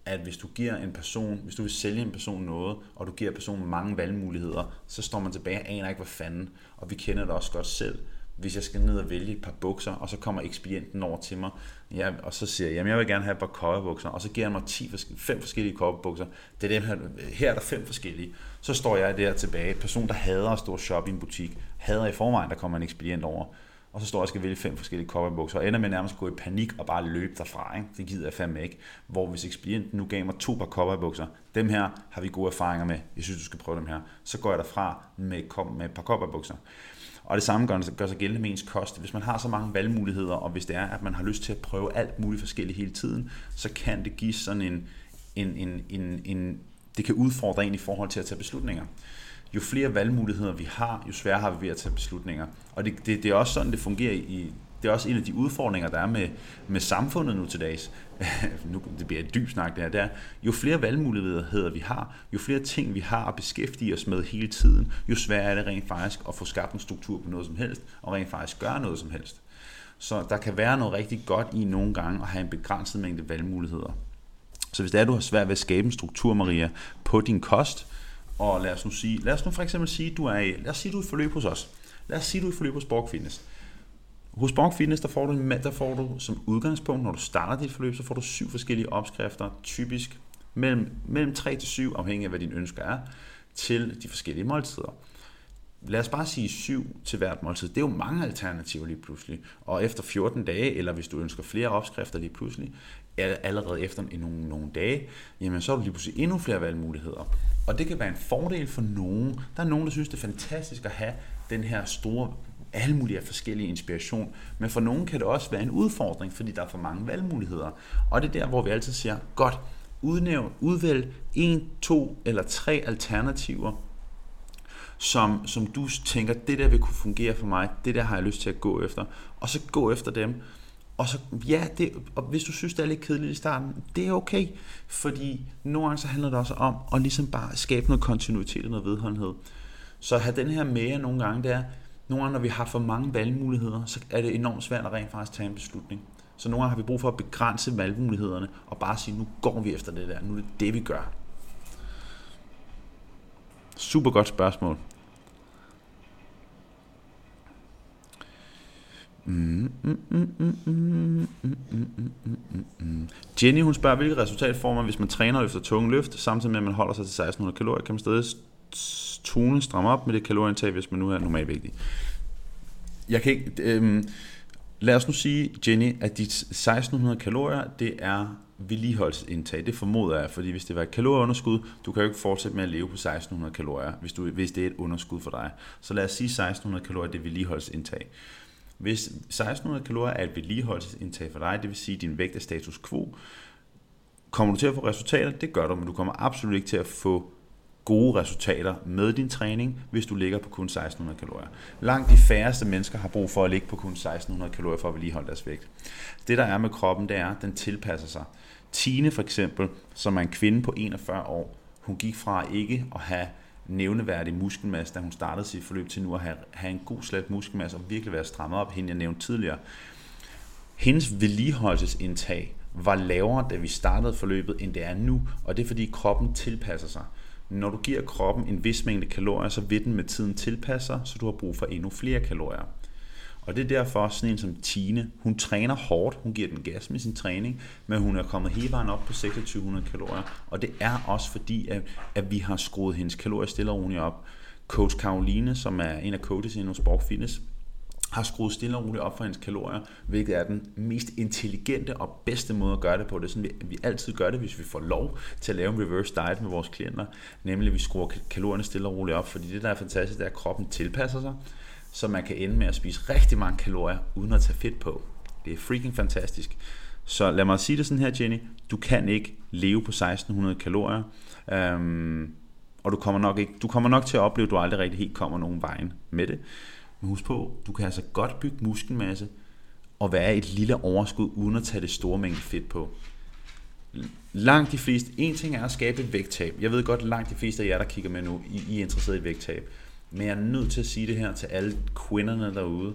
at hvis du giver en person, hvis du vil sælge en person noget, og du giver personen mange valgmuligheder, så står man tilbage og aner ikke, hvad fanden. Og vi kender det også godt selv hvis jeg skal ned og vælge et par bukser, og så kommer ekspedienten over til mig, ja, og så siger jeg, jamen jeg vil gerne have et par cowboybukser, og så giver han mig 10, fem forskellige cowboybukser. Det er dem her, her er der fem forskellige. Så står jeg der tilbage, person, der hader at stå og shoppe i en butik, hader i forvejen, der kommer en ekspedient over, og så står jeg og skal vælge fem forskellige cowboybukser, og ender med nærmest at gå i panik og bare løbe derfra. Ikke? Det gider jeg fandme ikke. Hvor hvis ekspedienten nu gav mig to par cowboybukser, dem her har vi gode erfaringer med, jeg synes, du skal prøve dem her, så går jeg derfra med, med et par cowboybukser. Og det samme gør, gør sig gældende med ens kost. Hvis man har så mange valgmuligheder, og hvis det er, at man har lyst til at prøve alt muligt forskelligt hele tiden, så kan det give sådan en, en, en, en, en det kan udfordre en i forhold til at tage beslutninger. Jo flere valgmuligheder vi har, jo sværere har vi ved at tage beslutninger. Og det, det, det er også sådan, det fungerer i, det er også en af de udfordringer, der er med, med samfundet nu til dags. nu, det bliver et dyb snak det her, det er, jo flere valgmuligheder vi har, jo flere ting vi har at beskæftige os med hele tiden, jo sværere er det rent faktisk at få skabt en struktur på noget som helst, og rent faktisk gøre noget som helst. Så der kan være noget rigtig godt i nogle gange at have en begrænset mængde valgmuligheder. Så hvis det er, at du har svært ved at skabe en struktur, Maria, på din kost, og lad os nu sige, lad os nu for eksempel sige, du er i, lad os sige, du er i forløb hos os. Lad os sige, du er i forløb hos Borg Fitness. Hos Borg Fitness, der får, du, der får du som udgangspunkt, når du starter dit forløb, så får du syv forskellige opskrifter, typisk mellem, mellem 3 til 7, afhængig af hvad dine ønsker er, til de forskellige måltider. Lad os bare sige 7 til hvert måltid. Det er jo mange alternativer lige pludselig. Og efter 14 dage, eller hvis du ønsker flere opskrifter lige pludselig, allerede efter nogle, nogle dage, jamen så har du lige pludselig endnu flere valgmuligheder. Og det kan være en fordel for nogen. Der er nogen, der synes, det er fantastisk at have den her store alle mulige forskellige inspiration. Men for nogen kan det også være en udfordring, fordi der er for mange valgmuligheder. Og det er der, hvor vi altid siger, godt, udnævn, udvælg en, to eller tre alternativer, som, som du tænker, det der vil kunne fungere for mig, det der har jeg lyst til at gå efter, og så gå efter dem. Og så, ja, det, og hvis du synes, det er lidt kedeligt i starten, det er okay, fordi nogle gange så handler det også om at ligesom bare skabe noget kontinuitet og noget vedholdenhed. Så at have den her med nogle gange, det er, nogle gange, når vi har for mange valgmuligheder, så er det enormt svært at rent faktisk tage en beslutning. Så nogle gange har vi brug for at begrænse valgmulighederne og bare sige, nu går vi efter det der, nu er det det, vi gør. Super godt spørgsmål. Mm. Jenny, hun spørger, hvilket resultat får man, hvis man træner efter tunge løft, samtidig med, at man holder sig til 1600 kalorier? Kan man stadig tone stramme op med det kalorieindtag, hvis man nu er normalvægtig? Jeg kan ikke... Øh, lad os nu sige, Jenny, at de 1600 kalorier, det er vedligeholdsindtag. Det formoder jeg, fordi hvis det var et kalorieunderskud, du kan jo ikke fortsætte med at leve på 1600 kalorier, hvis, du, hvis det er et underskud for dig. Så lad os sige 1600 kalorier, det er vedligeholdsindtag. Hvis 1600 kalorier er et vedligeholdelsesindtag for dig, det vil sige, at din vægt er status quo, kommer du til at få resultater? Det gør du, men du kommer absolut ikke til at få gode resultater med din træning, hvis du ligger på kun 1600 kalorier. Langt de færreste mennesker har brug for at ligge på kun 1600 kalorier for at vedligeholde deres vægt. Det der er med kroppen, det er, at den tilpasser sig. Tine for eksempel, som er en kvinde på 41 år, hun gik fra ikke at have nævneværdig muskelmasse, da hun startede sit forløb, til nu at have, have en god slat muskelmasse og virkelig være strammet op, hende jeg nævnte tidligere. Hendes vedligeholdelsesindtag var lavere, da vi startede forløbet, end det er nu, og det er fordi kroppen tilpasser sig. Når du giver kroppen en vis mængde kalorier, så vil den med tiden tilpasse sig, så du har brug for endnu flere kalorier. Og det er derfor, sådan en som Tine, hun træner hårdt, hun giver den gas med sin træning, men hun er kommet hele vejen op på 2600 kalorier. Og det er også fordi, at, at vi har skruet hendes kalorier stille og roligt op. Coach Caroline, som er en af coaches i hos Borg Fitness, har skruet stille og roligt op for hendes kalorier, hvilket er den mest intelligente og bedste måde at gøre det på. Det er sådan, vi, vi altid gør det, hvis vi får lov til at lave en reverse diet med vores klienter, nemlig at vi skruer kalorierne stille og roligt op, fordi det, der er fantastisk, det er, at kroppen tilpasser sig, så man kan ende med at spise rigtig mange kalorier, uden at tage fedt på. Det er freaking fantastisk. Så lad mig sige det sådan her, Jenny. Du kan ikke leve på 1600 kalorier, øhm, og du kommer, nok ikke, du kommer nok til at opleve, at du aldrig rigtig helt kommer nogen vejen med det. Men husk på, du kan altså godt bygge muskelmasse og være et lille overskud, uden at tage det store mængde fedt på. Langt de fleste, en ting er at skabe et vægttab. Jeg ved godt, langt de fleste af jer, der kigger med nu, I, I er interesseret i vægttab. Men jeg er nødt til at sige det her til alle kvinderne derude.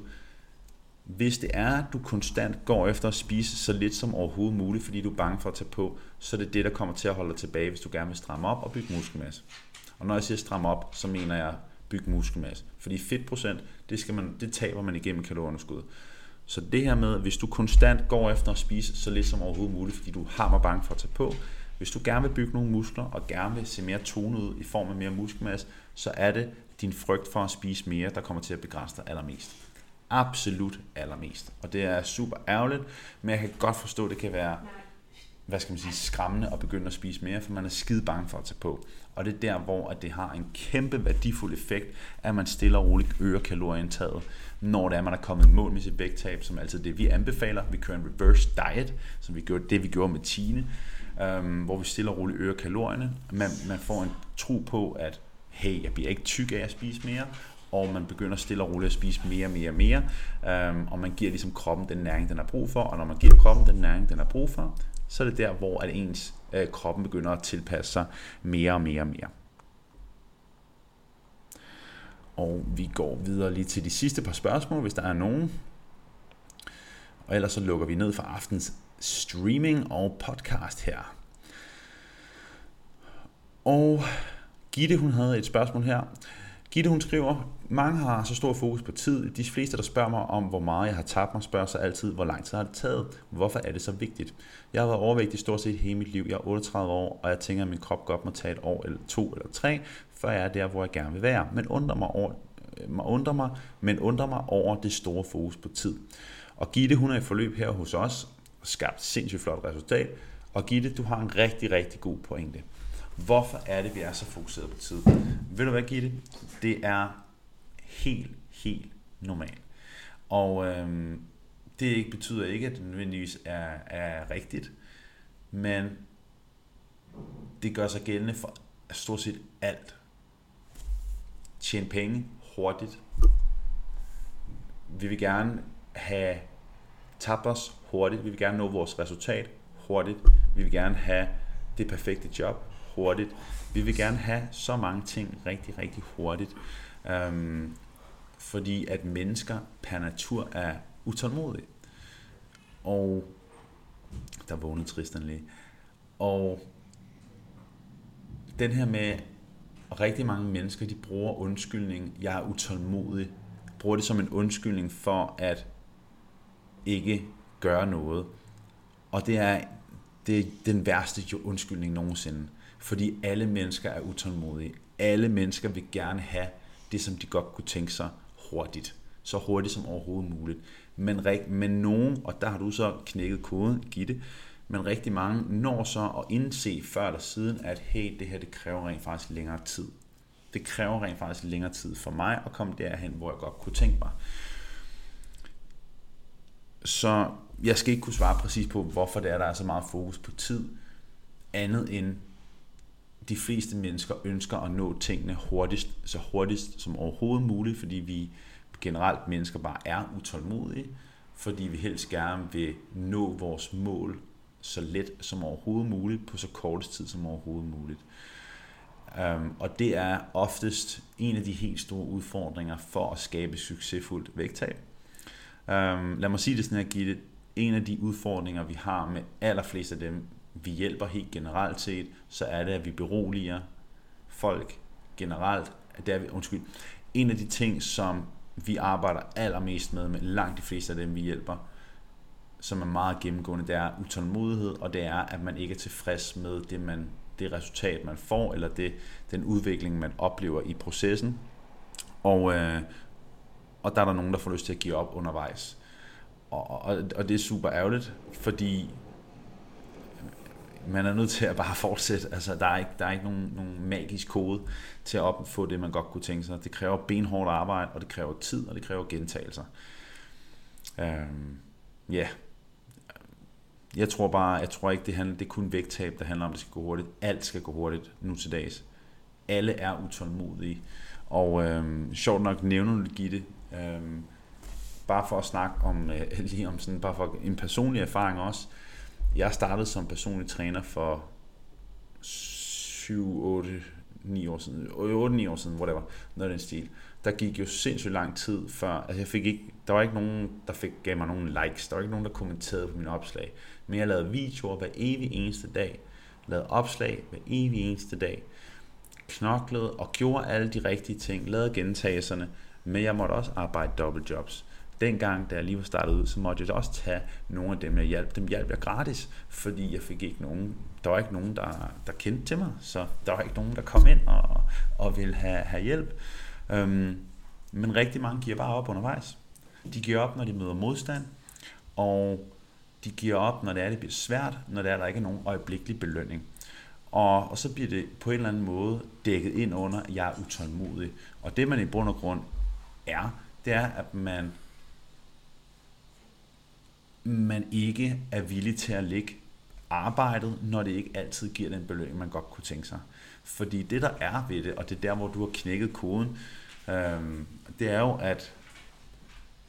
Hvis det er, at du konstant går efter at spise så lidt som overhovedet muligt, fordi du er bange for at tage på, så er det det, der kommer til at holde dig tilbage, hvis du gerne vil stramme op og bygge muskelmasse. Og når jeg siger stramme op, så mener jeg bygge muskelmasse. Fordi fedtprocent, det, skal man, det taber man igennem kalorieunderskud. Så det her med, hvis du konstant går efter at spise så lidt som overhovedet muligt, fordi du har mig bange for at tage på, hvis du gerne vil bygge nogle muskler og gerne vil se mere tonet ud i form af mere muskelmasse, så er det din frygt for at spise mere, der kommer til at begrænse dig allermest. Absolut allermest. Og det er super ærgerligt, men jeg kan godt forstå, at det kan være hvad skal man sige, skræmmende at begynde at spise mere, for man er skide bange for at tage på. Og det er der, hvor at det har en kæmpe værdifuld effekt, at man stille og roligt øger kalorieindtaget, når det er, man er kommet i mål med sit vægttab, som altid det, vi anbefaler. Vi kører en reverse diet, som vi gjorde, det vi gjorde med Tine, øhm, hvor vi stille og roligt øger kalorierne. Man, man får en tro på, at hey, jeg bliver ikke tyk af at spise mere, og man begynder stille og roligt at spise mere og mere og mere, øhm, og man giver ligesom kroppen den næring, den har brug for, og når man giver kroppen den næring, den har brug for, så er det der, hvor at ens øh, kroppen begynder at tilpasse sig mere og mere og mere. Og vi går videre lige til de sidste par spørgsmål, hvis der er nogen. Og ellers så lukker vi ned for aftens streaming og podcast her. Og Gitte, hun havde et spørgsmål her. Gitte, hun skriver, mange har så stor fokus på tid. De fleste, der spørger mig om, hvor meget jeg har tabt mig, spørger sig altid, hvor lang tid har det taget? Hvorfor er det så vigtigt? Jeg har været overvægtig stort set hele mit liv. Jeg er 38 år, og jeg tænker, at min krop godt må tage et år eller to eller tre, før jeg er der, hvor jeg gerne vil være. Men undrer mig over, øh, mig undrer mig, men undrer mig over det store fokus på tid. Og Gitte, hun er i forløb her hos os, og skabt sindssygt flot resultat. Og Gitte, du har en rigtig, rigtig god pointe. Hvorfor er det, vi er så fokuseret på tid? Ved du hvad, Gitte? Det er helt, helt normalt. Og øhm, det betyder ikke, at det nødvendigvis er, er rigtigt, men det gør sig gældende for stort set alt. Tjene penge hurtigt. Vi vil gerne have tabt os hurtigt. Vi vil gerne nå vores resultat hurtigt. Vi vil gerne have det perfekte job hurtigt. Vi vil gerne have så mange ting rigtig, rigtig hurtigt. Øhm, fordi at mennesker per natur er utålmodige. Og der vågnede Tristan lige. Og den her med, rigtig mange mennesker, de bruger undskyldning, jeg er utålmodig, bruger det som en undskyldning for at ikke gøre noget. Og det er, det er den værste undskyldning nogensinde. Fordi alle mennesker er utålmodige. Alle mennesker vil gerne have det, som de godt kunne tænke sig hurtigt. Så hurtigt som overhovedet muligt. Men, men nogen, og der har du så knækket koden, Gitte, men rigtig mange når så at indse før eller siden, at hey, det her det kræver rent faktisk længere tid. Det kræver rent faktisk længere tid for mig at komme derhen, hvor jeg godt kunne tænke mig. Så jeg skal ikke kunne svare præcis på, hvorfor det er, der er så meget fokus på tid, andet end de fleste mennesker ønsker at nå tingene hurtigst, så hurtigst som overhovedet muligt, fordi vi generelt mennesker bare er utålmodige, fordi vi helst gerne vil nå vores mål så let som overhovedet muligt på så kortest tid som overhovedet muligt. Um, og det er oftest en af de helt store udfordringer for at skabe succesfuldt vægttab. Um, lad mig sige det sådan her, Gitte. En af de udfordringer, vi har med allerflest af dem, vi hjælper helt generelt set, så er det, at vi beroliger folk generelt. Det er, vi, undskyld, en af de ting, som vi arbejder allermest med, med langt de fleste af dem, vi hjælper, som er meget gennemgående, det er utålmodighed, og det er, at man ikke er tilfreds med det, man, det resultat, man får, eller det, den udvikling, man oplever i processen. Og, øh, og der er der nogen, der får lyst til at give op undervejs. Og, og, og det er super ærgerligt, fordi man er nødt til at bare fortsætte. Altså, der er ikke, der er ikke nogen, nogen magisk kode til at få det, man godt kunne tænke sig. Det kræver benhårdt arbejde, og det kræver tid, og det kræver gentagelser. Øhm, ja, yeah. Jeg tror bare, jeg tror ikke, det, handler, det er kun vægttab, der handler om, at det skal gå hurtigt. Alt skal gå hurtigt nu til dags. Alle er utålmodige. Og øhm, sjovt nok nævner du Gitte, øhm, bare for at snakke om, øh, lige om sådan, bare for en personlig erfaring også. Jeg startede som personlig træner for 7, 8, 9 år siden, øh, 8-9 år siden, whatever, noget af den stil. Der gik jo sindssygt lang tid før, altså jeg fik ikke, der var ikke nogen, der fik, gav mig nogen likes, der var ikke nogen, der kommenterede på mine opslag. Men jeg lavede videoer hver evig eneste dag, lavede opslag hver evig eneste dag, knoklede og gjorde alle de rigtige ting, lavede gentagelserne, men jeg måtte også arbejde dobbeltjobs. Dengang, da jeg lige var startet ud, så måtte jeg også tage nogle af dem, jeg hjalp. Dem hjalp jeg gratis, fordi jeg fik ikke nogen, der var ikke nogen, der, der kendte til mig, så der var ikke nogen, der kom ind og, og ville have, have hjælp. Øhm, men rigtig mange giver bare op undervejs. De giver op, når de møder modstand, og de giver op, når det er, det bliver svært, når det er, der ikke er nogen øjeblikkelig belønning. Og, og så bliver det på en eller anden måde dækket ind under, at jeg er utålmodig. Og det man i bund og grund er, det er, at man, man ikke er villig til at lægge arbejdet, når det ikke altid giver den belønning, man godt kunne tænke sig. Fordi det, der er ved det, og det er der, hvor du har knækket koden, øhm, det er jo, at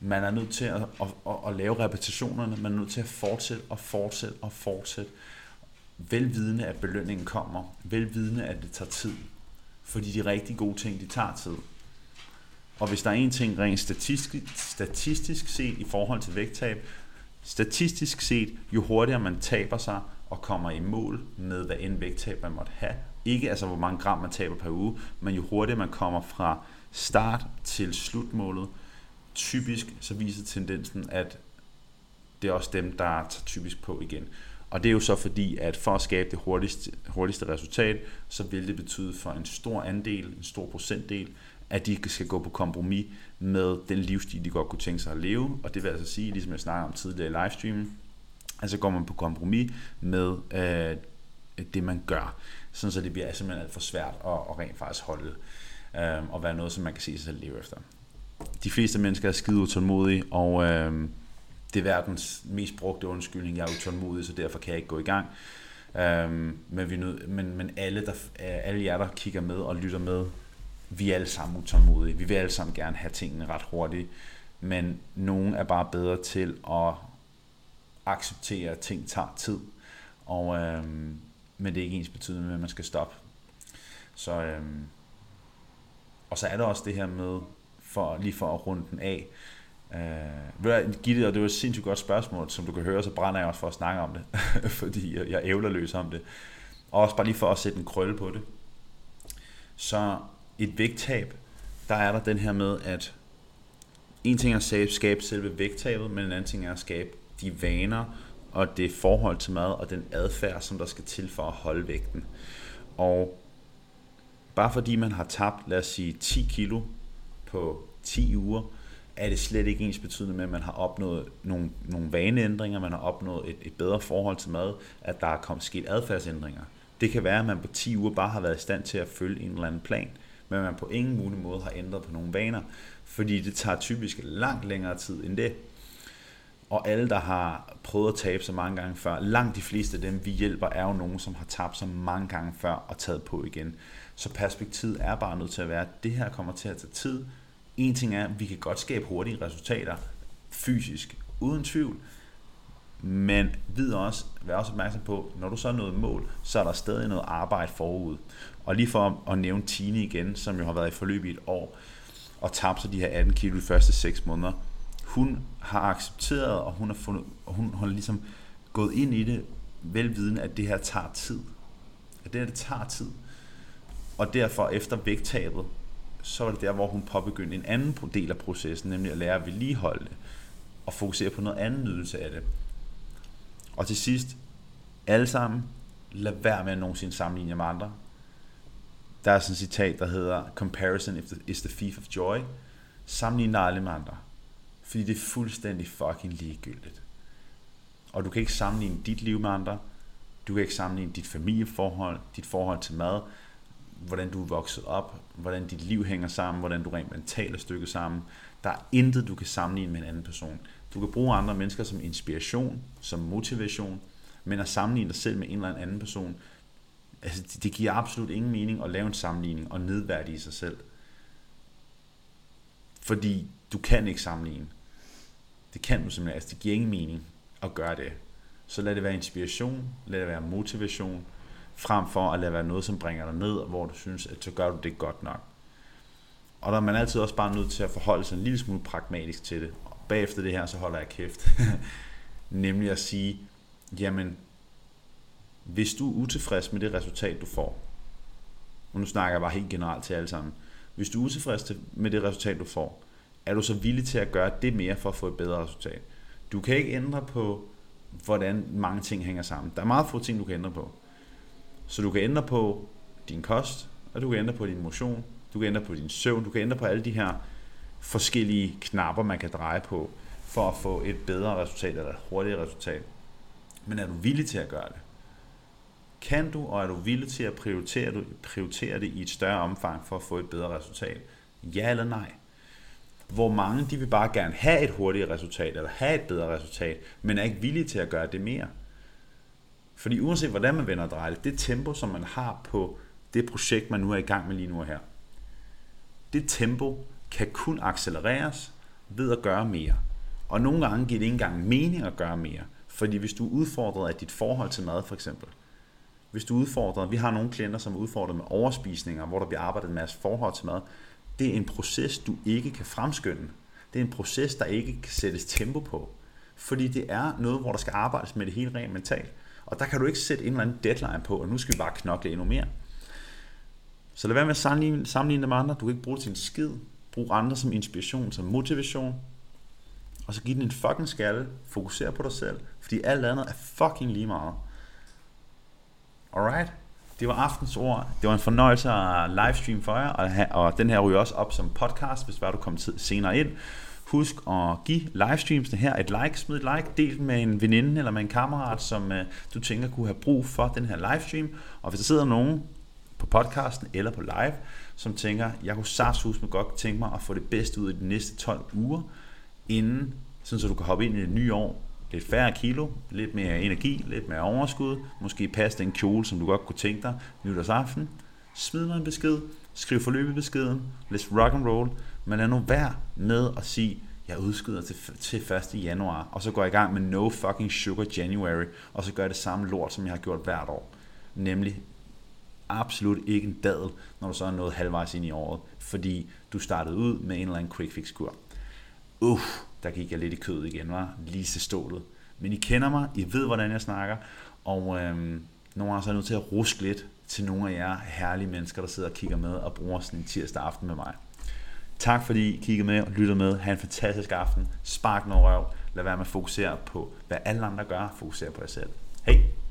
man er nødt til at, at, at, at lave repetitionerne, man er nødt til at fortsætte og fortsætte og fortsætte. Velvidende, at belønningen kommer. Velvidende, at det tager tid. Fordi de rigtig gode ting, de tager tid. Og hvis der er en ting rent statistisk, statistisk set i forhold til vægttab, statistisk set, jo hurtigere man taber sig og kommer i mål med, hvad end vægttab man måtte have, ikke altså hvor mange gram man taber per uge, men jo hurtigere man kommer fra start til slutmålet, typisk så viser tendensen, at det er også dem, der tager typisk på igen. Og det er jo så fordi, at for at skabe det hurtigste, hurtigste resultat, så vil det betyde for en stor andel, en stor procentdel, at de skal gå på kompromis med den livsstil, de godt kunne tænke sig at leve. Og det vil altså sige, ligesom jeg snakker om tidligere i livestreamen, altså går man på kompromis med øh, det, man gør. Sådan så det bliver simpelthen alt for svært at, at rent faktisk holde øh, og være noget, som man kan se sig selv leve efter de fleste mennesker er skide utålmodige, og øh, det er verdens mest brugte undskyldning, jeg er utålmodig, så derfor kan jeg ikke gå i gang. Øh, men, vi nød, men, men alle, der, alle jer, der kigger med og lytter med, vi er alle sammen utålmodige. Vi vil alle sammen gerne have tingene ret hurtigt, men nogen er bare bedre til at acceptere, at ting tager tid. Og, øh, men det er ikke ens betydende med, at man skal stoppe. Så, øh, og så er der også det her med, for, lige for at runde den af. Uh, Gitte, og det var et sindssygt godt spørgsmål, som du kan høre, så brænder jeg også for at snakke om det, fordi jeg, jeg ævler løs om det. Og også bare lige for at sætte en krølle på det. Så et vægttab, der er der den her med, at en ting er at skabe selve vægttabet, men en anden ting er at skabe de vaner og det forhold til mad og den adfærd, som der skal til for at holde vægten. Og bare fordi man har tabt, lad os sige, 10 kilo på 10 uger, er det slet ikke ens betydende med, at man har opnået nogle, nogle vaneændringer, man har opnået et, et bedre forhold til mad, at der er kommet sket adfærdsændringer. Det kan være, at man på 10 uger bare har været i stand til at følge en eller anden plan, men man på ingen mulig måde har ændret på nogle vaner, fordi det tager typisk langt længere tid end det. Og alle, der har prøvet at tabe så mange gange før, langt de fleste af dem, vi hjælper, er jo nogen, som har tabt så mange gange før og taget på igen. Så perspektivet er bare nødt til at være, at det her kommer til at tage tid. En ting er, at vi kan godt skabe hurtige resultater fysisk, uden tvivl. Men vid også, vær også opmærksom på, når du så er nået mål, så er der stadig noget arbejde forud. Og lige for at nævne Tine igen, som jo har været i forløb i et år, og tabt sig de her 18 kilo de første 6 måneder, hun har accepteret, og hun har, fundet, og hun har ligesom gået ind i det, velviden, at det her tager tid. At det her, det tager tid. Og derfor efter vægttabet, så var det der, hvor hun påbegyndte en anden del af processen, nemlig at lære at vedligeholde det, og fokusere på noget anden nydelse af det. Og til sidst, alle sammen, lad være med at nogensinde sammenligne med andre. Der er sådan et citat, der hedder, Comparison is the thief of joy. Sammenligne dig aldrig med andre. Fordi det er fuldstændig fucking ligegyldigt. Og du kan ikke sammenligne dit liv med andre. Du kan ikke sammenligne dit familieforhold, dit forhold til mad, hvordan du er vokset op, hvordan dit liv hænger sammen, hvordan du rent mentalt er stykket sammen. Der er intet, du kan sammenligne med en anden person. Du kan bruge andre mennesker som inspiration, som motivation, men at sammenligne dig selv med en eller anden person, altså det giver absolut ingen mening at lave en sammenligning og nedværdige sig selv. Fordi du kan ikke sammenligne. Det kan du simpelthen, altså det giver ingen mening at gøre det. Så lad det være inspiration, lad det være motivation, frem for at lade være noget, som bringer dig ned, hvor du synes, at så gør du det godt nok. Og der er man altid også bare nødt til at forholde sig en lille smule pragmatisk til det. Og bagefter det her, så holder jeg kæft. Nemlig at sige, jamen, hvis du er utilfreds med det resultat, du får, og nu snakker jeg bare helt generelt til alle sammen, hvis du er utilfreds med det resultat, du får, er du så villig til at gøre det mere for at få et bedre resultat? Du kan ikke ændre på, hvordan mange ting hænger sammen. Der er meget få ting, du kan ændre på. Så du kan ændre på din kost, og du kan ændre på din motion, du kan ændre på din søvn, du kan ændre på alle de her forskellige knapper, man kan dreje på, for at få et bedre resultat eller et hurtigere resultat. Men er du villig til at gøre det? Kan du, og er du villig til at prioritere, du, prioritere det i et større omfang for at få et bedre resultat? Ja eller nej? Hvor mange de vil bare gerne have et hurtigere resultat, eller have et bedre resultat, men er ikke villige til at gøre det mere. Fordi uanset hvordan man vender og drejer det, det tempo, som man har på det projekt, man nu er i gang med lige nu og her, det tempo kan kun accelereres ved at gøre mere. Og nogle gange giver det ikke engang mening at gøre mere. Fordi hvis du er udfordret af dit forhold til mad for eksempel, hvis du udfordrer, vi har nogle klienter, som er udfordret med overspisninger, hvor der bliver arbejdet en masse forhold til mad, det er en proces, du ikke kan fremskynde. Det er en proces, der ikke kan sættes tempo på. Fordi det er noget, hvor der skal arbejdes med det hele rent mentalt. Og der kan du ikke sætte en eller anden deadline på, og nu skal vi bare knokle endnu mere. Så lad være med at sammenligne, sammenligne det med andre. Du kan ikke bruge det til en skid. Brug andre som inspiration, som motivation. Og så giv den en fucking skalle. Fokuser på dig selv. Fordi alt andet er fucking lige meget. Alright? Det var aftens ord. Det var en fornøjelse at livestream for jer, og, og den her ryger også op som podcast, hvis var du kommer senere ind. Husk at give livestreamsene her et like, smid et like, del med en veninde eller med en kammerat, som uh, du tænker kunne have brug for den her livestream. Og hvis der sidder nogen på podcasten eller på live, som tænker, jeg kunne saftsus med godt tænke mig at få det bedste ud i de næste 12 uger, inden, sådan så du kan hoppe ind i det nye år lidt færre kilo, lidt mere energi, lidt mere overskud, måske passe den kjole, som du godt kunne tænke dig nytårsaften. Smid mig en besked, skriv forløbebeskeden, let's rock and roll, men lad nu være med at sige, jeg udskyder til, til 1. januar, og så går jeg i gang med no fucking sugar January, og så gør jeg det samme lort, som jeg har gjort hvert år. Nemlig absolut ikke en dadel, når du så er nået halvvejs ind i året, fordi du startede ud med en eller anden quick fix kur. Uff, der gik jeg lidt i kød igen, var lige til stålet. Men I kender mig, I ved, hvordan jeg snakker, og øhm, nogle gange så er jeg nødt til at ruske lidt til nogle af jer herlige mennesker, der sidder og kigger med og bruger sådan en tirsdag aften med mig. Tak fordi I kiggede med og lyttede med. Ha' en fantastisk aften. Spark noget røv. Lad være med at fokusere på, hvad alle andre gør. Fokusere på jer selv. Hej!